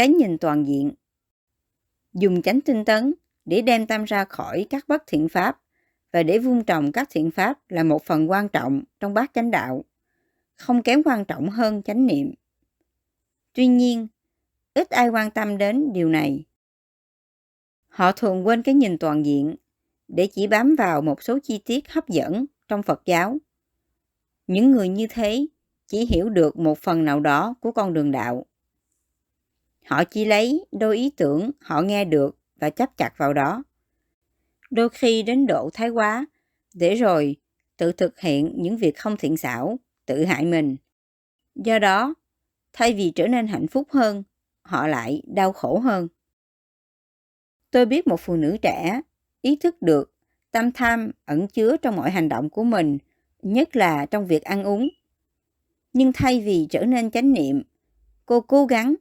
cái nhìn toàn diện. Dùng chánh tinh tấn để đem tâm ra khỏi các bất thiện pháp và để vun trồng các thiện pháp là một phần quan trọng trong bát chánh đạo, không kém quan trọng hơn chánh niệm. Tuy nhiên, ít ai quan tâm đến điều này. Họ thường quên cái nhìn toàn diện để chỉ bám vào một số chi tiết hấp dẫn trong Phật giáo. Những người như thế chỉ hiểu được một phần nào đó của con đường đạo. Họ chỉ lấy đôi ý tưởng họ nghe được và chấp chặt vào đó. Đôi khi đến độ thái quá, để rồi tự thực hiện những việc không thiện xảo, tự hại mình. Do đó, thay vì trở nên hạnh phúc hơn, họ lại đau khổ hơn. Tôi biết một phụ nữ trẻ ý thức được tâm tham ẩn chứa trong mọi hành động của mình, nhất là trong việc ăn uống. Nhưng thay vì trở nên chánh niệm, cô cố gắng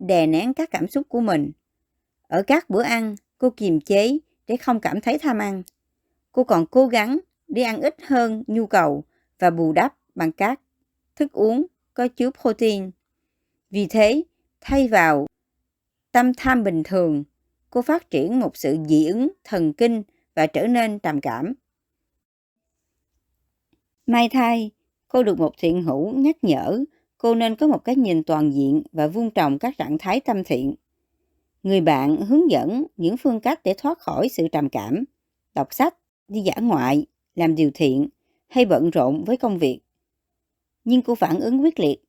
đè nén các cảm xúc của mình. Ở các bữa ăn, cô kiềm chế để không cảm thấy tham ăn. Cô còn cố gắng đi ăn ít hơn nhu cầu và bù đắp bằng các thức uống có chứa protein. Vì thế, thay vào tâm tham bình thường, cô phát triển một sự dị ứng thần kinh và trở nên trầm cảm. May thay, cô được một thiện hữu nhắc nhở cô nên có một cái nhìn toàn diện và vun trồng các trạng thái tâm thiện. Người bạn hướng dẫn những phương cách để thoát khỏi sự trầm cảm, đọc sách, đi giả ngoại, làm điều thiện hay bận rộn với công việc. Nhưng cô phản ứng quyết liệt.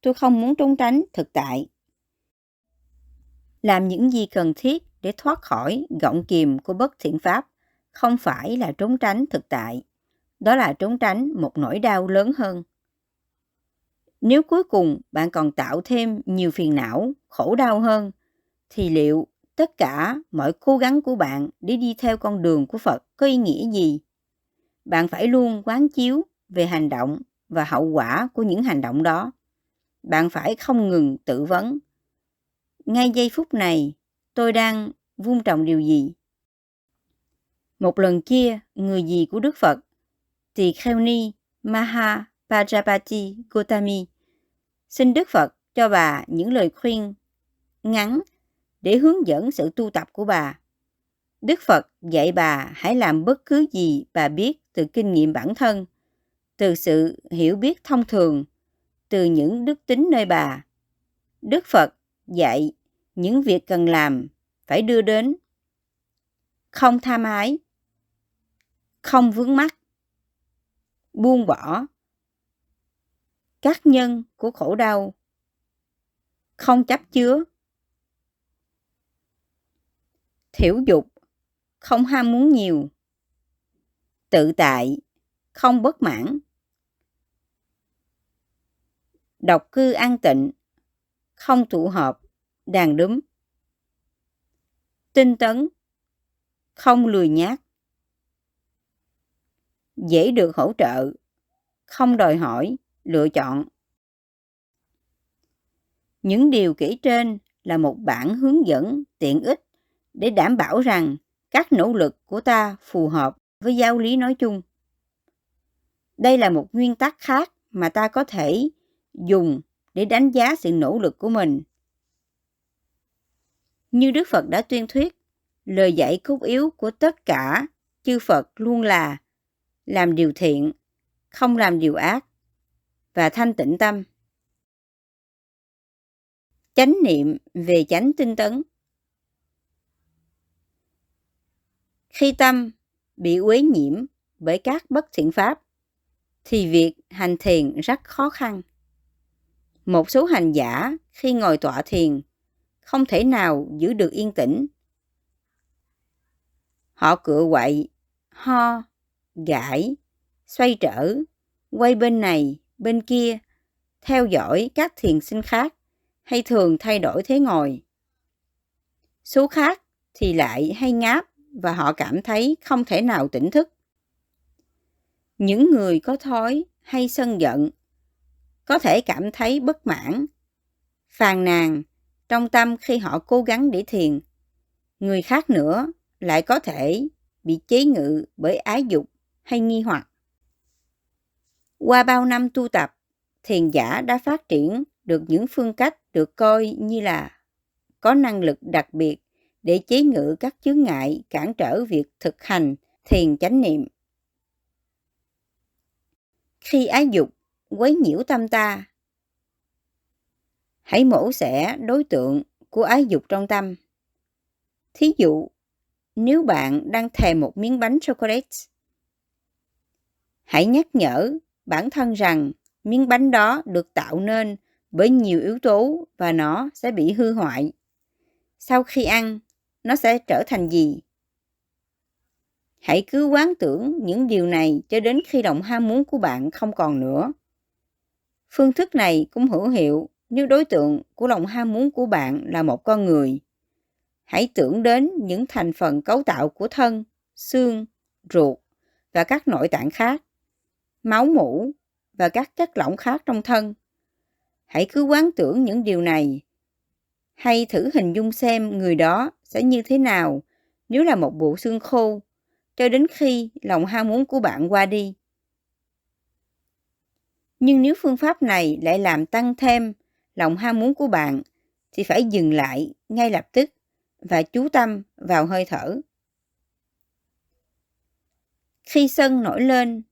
Tôi không muốn trốn tránh thực tại. Làm những gì cần thiết để thoát khỏi gọng kìm của bất thiện pháp không phải là trốn tránh thực tại. Đó là trốn tránh một nỗi đau lớn hơn. Nếu cuối cùng bạn còn tạo thêm nhiều phiền não, khổ đau hơn, thì liệu tất cả mọi cố gắng của bạn để đi theo con đường của Phật có ý nghĩa gì? Bạn phải luôn quán chiếu về hành động và hậu quả của những hành động đó. Bạn phải không ngừng tự vấn. Ngay giây phút này, tôi đang vun trồng điều gì? Một lần kia, người gì của Đức Phật, Tỳ Kheo Ni Maha Pajapati Gotami, xin Đức Phật cho bà những lời khuyên ngắn để hướng dẫn sự tu tập của bà. Đức Phật dạy bà hãy làm bất cứ gì bà biết từ kinh nghiệm bản thân, từ sự hiểu biết thông thường, từ những đức tính nơi bà. Đức Phật dạy những việc cần làm phải đưa đến không tham ái, không vướng mắc, buông bỏ các nhân của khổ đau, không chấp chứa, thiểu dục, không ham muốn nhiều, tự tại, không bất mãn, độc cư an tịnh, không tụ hợp, đàn đúng, tinh tấn, không lười nhác, dễ được hỗ trợ, không đòi hỏi, lựa chọn. Những điều kể trên là một bản hướng dẫn tiện ích để đảm bảo rằng các nỗ lực của ta phù hợp với giáo lý nói chung. Đây là một nguyên tắc khác mà ta có thể dùng để đánh giá sự nỗ lực của mình. Như Đức Phật đã tuyên thuyết, lời dạy cốt yếu của tất cả chư Phật luôn là làm điều thiện, không làm điều ác và thanh tịnh tâm. Chánh niệm về chánh tinh tấn Khi tâm bị uế nhiễm bởi các bất thiện pháp, thì việc hành thiền rất khó khăn. Một số hành giả khi ngồi tọa thiền không thể nào giữ được yên tĩnh. Họ cựa quậy, ho, gãi, xoay trở, quay bên này, bên kia, theo dõi các thiền sinh khác hay thường thay đổi thế ngồi. Số khác thì lại hay ngáp và họ cảm thấy không thể nào tỉnh thức. Những người có thói hay sân giận có thể cảm thấy bất mãn, phàn nàn trong tâm khi họ cố gắng để thiền. Người khác nữa lại có thể bị chế ngự bởi ái dục hay nghi hoặc. Qua bao năm tu tập, thiền giả đã phát triển được những phương cách được coi như là có năng lực đặc biệt để chế ngự các chướng ngại cản trở việc thực hành thiền chánh niệm. Khi ái dục quấy nhiễu tâm ta, hãy mổ xẻ đối tượng của ái dục trong tâm. Thí dụ, nếu bạn đang thèm một miếng bánh chocolate, hãy nhắc nhở bản thân rằng miếng bánh đó được tạo nên bởi nhiều yếu tố và nó sẽ bị hư hoại. Sau khi ăn, nó sẽ trở thành gì? Hãy cứ quán tưởng những điều này cho đến khi động ham muốn của bạn không còn nữa. Phương thức này cũng hữu hiệu nếu đối tượng của lòng ham muốn của bạn là một con người. Hãy tưởng đến những thành phần cấu tạo của thân, xương, ruột và các nội tạng khác, máu mũ và các chất lỏng khác trong thân. Hãy cứ quán tưởng những điều này. Hay thử hình dung xem người đó sẽ như thế nào nếu là một bộ xương khô cho đến khi lòng ham muốn của bạn qua đi. Nhưng nếu phương pháp này lại làm tăng thêm lòng ham muốn của bạn thì phải dừng lại ngay lập tức và chú tâm vào hơi thở. Khi sân nổi lên,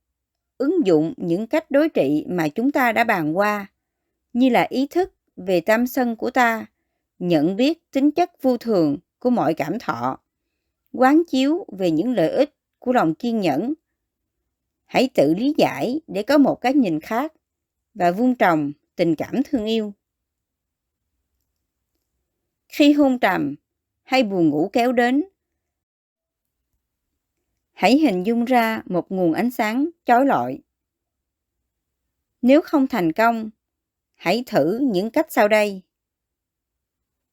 ứng dụng những cách đối trị mà chúng ta đã bàn qua, như là ý thức về tam sân của ta, nhận biết tính chất vô thường của mọi cảm thọ, quán chiếu về những lợi ích của lòng kiên nhẫn. Hãy tự lý giải để có một cái nhìn khác và vun trồng tình cảm thương yêu. Khi hôn trầm hay buồn ngủ kéo đến, hãy hình dung ra một nguồn ánh sáng chói lọi. Nếu không thành công, hãy thử những cách sau đây.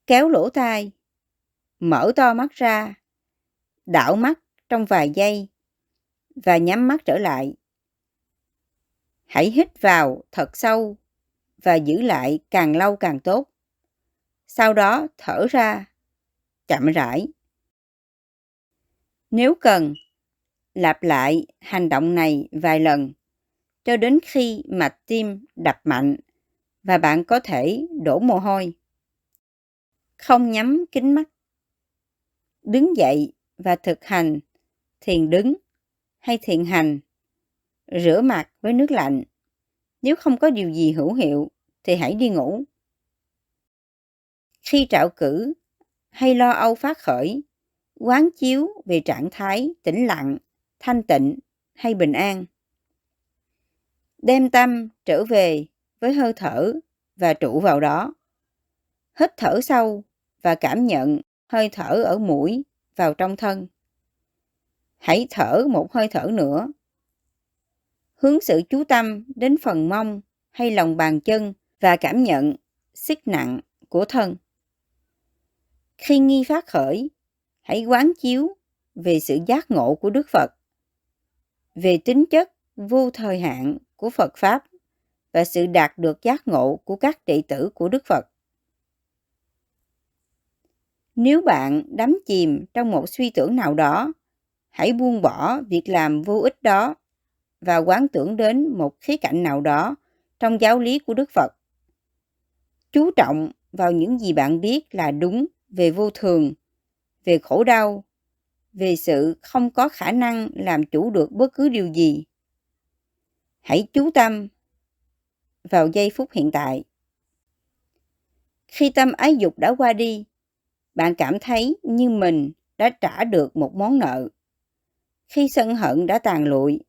Kéo lỗ tai, mở to mắt ra, đảo mắt trong vài giây và nhắm mắt trở lại. Hãy hít vào thật sâu và giữ lại càng lâu càng tốt. Sau đó thở ra chậm rãi. Nếu cần, lặp lại hành động này vài lần cho đến khi mạch tim đập mạnh và bạn có thể đổ mồ hôi. Không nhắm kính mắt. Đứng dậy và thực hành thiền đứng hay thiền hành. Rửa mặt với nước lạnh. Nếu không có điều gì hữu hiệu thì hãy đi ngủ. Khi trạo cử hay lo âu phát khởi, quán chiếu về trạng thái tĩnh lặng, thanh tịnh hay bình an. Đem tâm trở về với hơi thở và trụ vào đó. Hít thở sâu và cảm nhận hơi thở ở mũi vào trong thân. Hãy thở một hơi thở nữa. Hướng sự chú tâm đến phần mông hay lòng bàn chân và cảm nhận sức nặng của thân. Khi nghi phát khởi, hãy quán chiếu về sự giác ngộ của Đức Phật, về tính chất vô thời hạn của Phật Pháp và sự đạt được giác ngộ của các đệ tử của Đức Phật. Nếu bạn đắm chìm trong một suy tưởng nào đó, hãy buông bỏ việc làm vô ích đó và quán tưởng đến một khía cạnh nào đó trong giáo lý của Đức Phật. Chú trọng vào những gì bạn biết là đúng về vô thường, về khổ đau, về sự không có khả năng làm chủ được bất cứ điều gì. Hãy chú tâm vào giây phút hiện tại. Khi tâm ái dục đã qua đi, bạn cảm thấy như mình đã trả được một món nợ. Khi sân hận đã tàn lụi,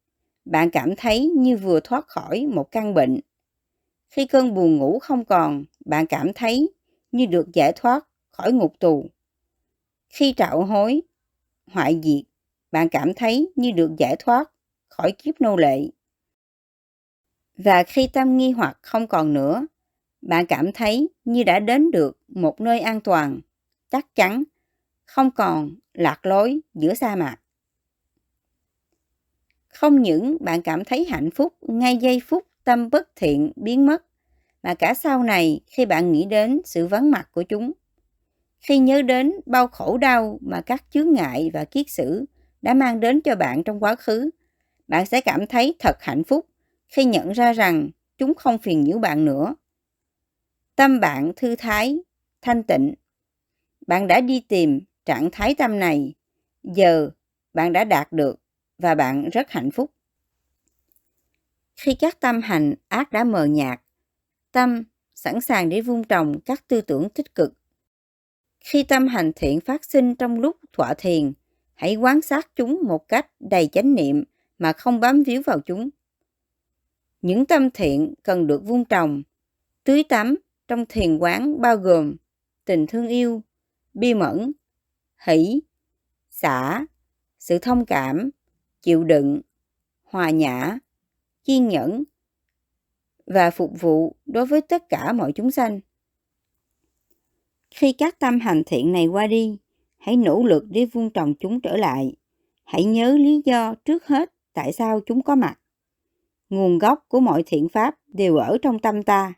bạn cảm thấy như vừa thoát khỏi một căn bệnh. Khi cơn buồn ngủ không còn, bạn cảm thấy như được giải thoát khỏi ngục tù. Khi trạo hối, hoại diệt, bạn cảm thấy như được giải thoát khỏi kiếp nô lệ. Và khi tâm nghi hoặc không còn nữa, bạn cảm thấy như đã đến được một nơi an toàn, chắc chắn, không còn lạc lối giữa sa mạc. Không những bạn cảm thấy hạnh phúc ngay giây phút tâm bất thiện biến mất, mà cả sau này khi bạn nghĩ đến sự vắng mặt của chúng. Khi nhớ đến bao khổ đau mà các chướng ngại và kiết sử đã mang đến cho bạn trong quá khứ, bạn sẽ cảm thấy thật hạnh phúc khi nhận ra rằng chúng không phiền nhiễu bạn nữa. Tâm bạn thư thái, thanh tịnh. Bạn đã đi tìm trạng thái tâm này, giờ bạn đã đạt được và bạn rất hạnh phúc. Khi các tâm hành ác đã mờ nhạt, tâm sẵn sàng để vun trồng các tư tưởng tích cực. Khi tâm hành thiện phát sinh trong lúc thọa thiền, hãy quan sát chúng một cách đầy chánh niệm mà không bám víu vào chúng. Những tâm thiện cần được vun trồng, tưới tắm trong thiền quán bao gồm tình thương yêu, bi mẫn, hỷ, xả, sự thông cảm, chịu đựng, hòa nhã, kiên nhẫn và phục vụ đối với tất cả mọi chúng sanh. Khi các tâm hành thiện này qua đi, hãy nỗ lực để vun trồng chúng trở lại. Hãy nhớ lý do trước hết tại sao chúng có mặt. Nguồn gốc của mọi thiện pháp đều ở trong tâm ta.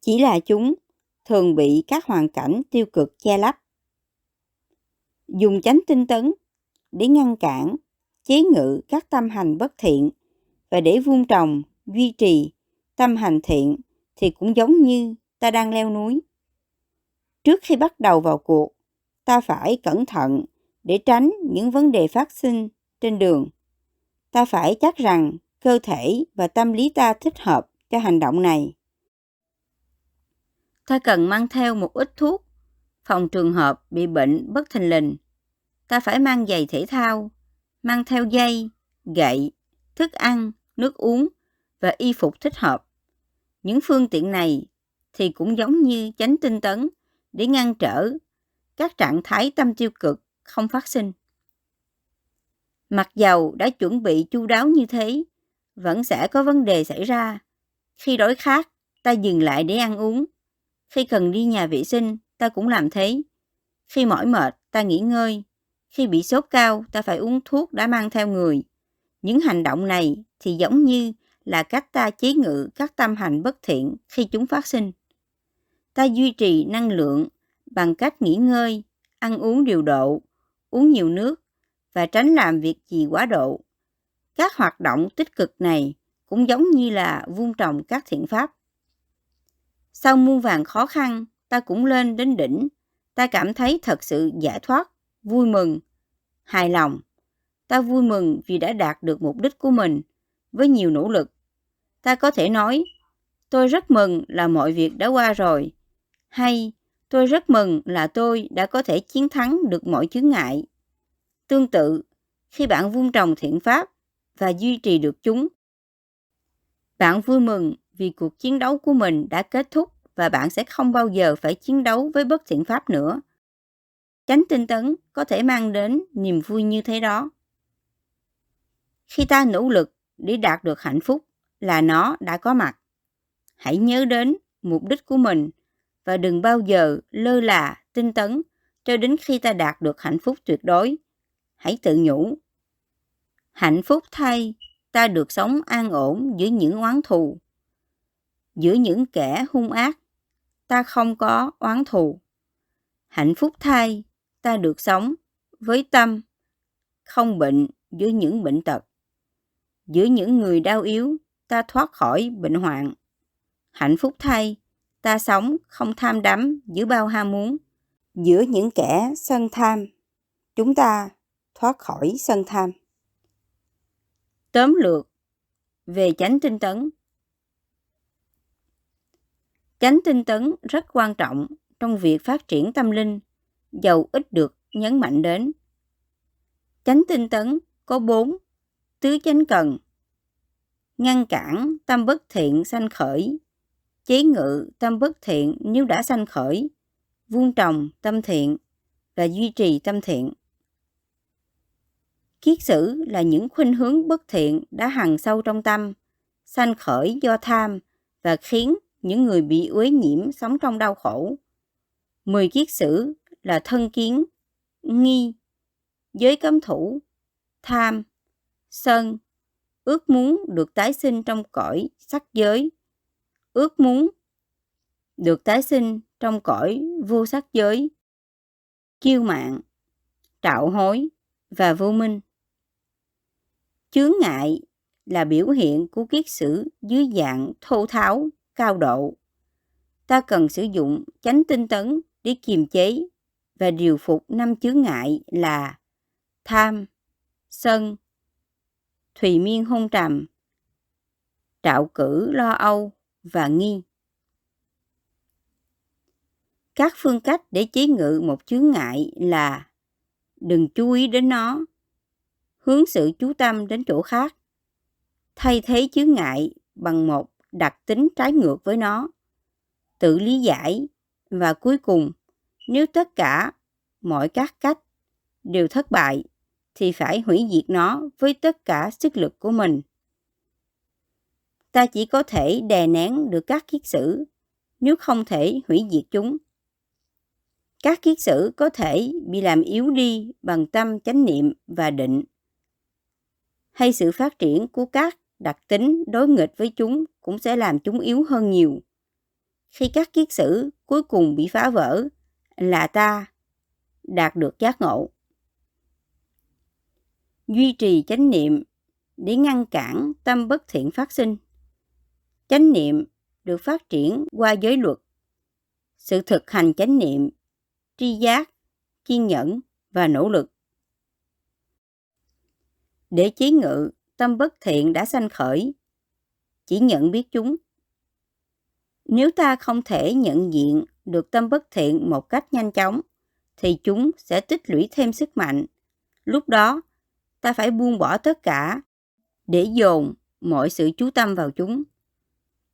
Chỉ là chúng thường bị các hoàn cảnh tiêu cực che lấp. Dùng chánh tinh tấn để ngăn cản, chế ngự các tâm hành bất thiện và để vun trồng, duy trì tâm hành thiện thì cũng giống như ta đang leo núi. Trước khi bắt đầu vào cuộc, ta phải cẩn thận để tránh những vấn đề phát sinh trên đường. Ta phải chắc rằng cơ thể và tâm lý ta thích hợp cho hành động này. Ta cần mang theo một ít thuốc phòng trường hợp bị bệnh bất thình lình. Ta phải mang giày thể thao, mang theo dây, gậy, thức ăn, nước uống và y phục thích hợp. Những phương tiện này thì cũng giống như chánh tinh tấn để ngăn trở các trạng thái tâm tiêu cực không phát sinh. Mặc dầu đã chuẩn bị chu đáo như thế, vẫn sẽ có vấn đề xảy ra. Khi đói khát, ta dừng lại để ăn uống. Khi cần đi nhà vệ sinh, ta cũng làm thế. Khi mỏi mệt, ta nghỉ ngơi. Khi bị sốt cao, ta phải uống thuốc đã mang theo người. Những hành động này thì giống như là cách ta chế ngự các tâm hành bất thiện khi chúng phát sinh. Ta duy trì năng lượng bằng cách nghỉ ngơi, ăn uống điều độ, uống nhiều nước và tránh làm việc gì quá độ. Các hoạt động tích cực này cũng giống như là vun trồng các thiện pháp. Sau muôn vàng khó khăn, ta cũng lên đến đỉnh. Ta cảm thấy thật sự giải thoát, vui mừng, hài lòng. Ta vui mừng vì đã đạt được mục đích của mình với nhiều nỗ lực. Ta có thể nói, tôi rất mừng là mọi việc đã qua rồi. Hay, tôi rất mừng là tôi đã có thể chiến thắng được mọi chướng ngại. Tương tự, khi bạn vun trồng thiện pháp và duy trì được chúng, bạn vui mừng vì cuộc chiến đấu của mình đã kết thúc và bạn sẽ không bao giờ phải chiến đấu với bất thiện pháp nữa. Chánh tinh tấn có thể mang đến niềm vui như thế đó. Khi ta nỗ lực để đạt được hạnh phúc là nó đã có mặt. Hãy nhớ đến mục đích của mình và đừng bao giờ lơ là, tinh tấn cho đến khi ta đạt được hạnh phúc tuyệt đối. Hãy tự nhủ. Hạnh phúc thay, ta được sống an ổn giữa những oán thù. Giữa những kẻ hung ác, ta không có oán thù. Hạnh phúc thay, ta được sống với tâm, không bệnh giữa những bệnh tật. Giữa những người đau yếu, ta thoát khỏi bệnh hoạn. Hạnh phúc thay, ta sống không tham đắm giữa bao ham muốn. Giữa những kẻ sân tham, chúng ta thoát khỏi sân tham. Tóm lược về chánh tinh tấn. Chánh tinh tấn rất quan trọng trong việc phát triển tâm linh, dầu ít được nhấn mạnh đến. Chánh tinh tấn có bốn tứ chánh cần ngăn cản tâm bất thiện sanh khởi chế ngự tâm bất thiện nếu đã sanh khởi vuông trồng tâm thiện và duy trì tâm thiện. Kiết sử là những khuynh hướng bất thiện đã hằn sâu trong tâm sanh khởi do tham và khiến những người bị uế nhiễm sống trong đau khổ. Mười kiết sử là thân kiến nghi giới cấm thủ tham sân ước muốn được tái sinh trong cõi sắc giới, ước muốn được tái sinh trong cõi vô sắc giới, kiêu mạng, trạo hối và vô minh. Chướng ngại là biểu hiện của kiết sử dưới dạng thô tháo, cao độ. Ta cần sử dụng chánh tinh tấn để kiềm chế và điều phục năm chướng ngại là tham, sân, thùy miên hôn trầm, trạo cử lo âu và nghi. Các phương cách để chế ngự một chướng ngại là đừng chú ý đến nó, hướng sự chú tâm đến chỗ khác, thay thế chướng ngại bằng một đặc tính trái ngược với nó, tự lý giải và cuối cùng nếu tất cả mọi các cách đều thất bại thì phải hủy diệt nó với tất cả sức lực của mình. Ta chỉ có thể đè nén được các kiết sử, nếu không thể hủy diệt chúng. Các kiết sử có thể bị làm yếu đi bằng tâm chánh niệm và định, hay sự phát triển của các đặc tính đối nghịch với chúng cũng sẽ làm chúng yếu hơn nhiều. Khi các kiết sử cuối cùng bị phá vỡ là ta đạt được giác ngộ. Duy trì chánh niệm để ngăn cản tâm bất thiện phát sinh. Chánh niệm được phát triển qua giới luật. Sự thực hành chánh niệm, tri giác, kiên nhẫn và nỗ lực. Để chế ngự tâm bất thiện đã sanh khởi, chỉ nhận biết chúng. Nếu ta không thể nhận diện được tâm bất thiện một cách nhanh chóng, thì chúng sẽ tích lũy thêm sức mạnh. Lúc đó, ta phải buông bỏ tất cả để dồn mọi sự chú tâm vào chúng.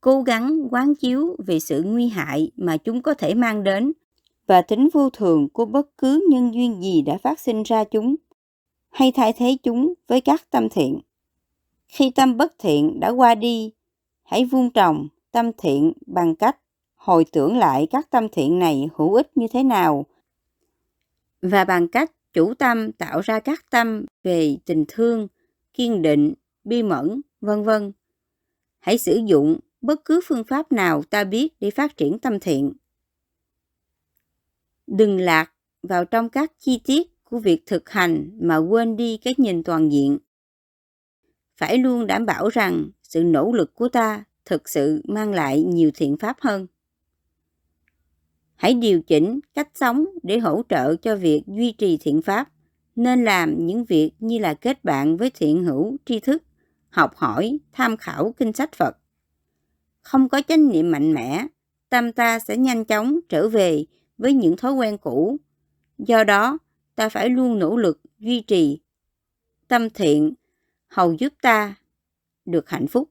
Cố gắng quán chiếu về sự nguy hại mà chúng có thể mang đến và tính vô thường của bất cứ nhân duyên gì đã phát sinh ra chúng, hay thay thế chúng với các tâm thiện. Khi tâm bất thiện đã qua đi, hãy vun trồng tâm thiện bằng cách hồi tưởng lại các tâm thiện này hữu ích như thế nào và bằng cách chủ tâm tạo ra các tâm về tình thương, kiên định, bi mẫn, vân vân. Hãy sử dụng bất cứ phương pháp nào ta biết để phát triển tâm thiện. Đừng lạc vào trong các chi tiết của việc thực hành mà quên đi cái nhìn toàn diện. Phải luôn đảm bảo rằng sự nỗ lực của ta thực sự mang lại nhiều thiện pháp hơn hãy điều chỉnh cách sống để hỗ trợ cho việc duy trì thiện pháp, nên làm những việc như là kết bạn với thiện hữu tri thức, học hỏi, tham khảo kinh sách phật không có chánh niệm mạnh mẽ, tâm ta sẽ nhanh chóng trở về với những thói quen cũ. Do đó, ta phải luôn nỗ lực duy trì tâm thiện, hầu giúp ta được hạnh phúc.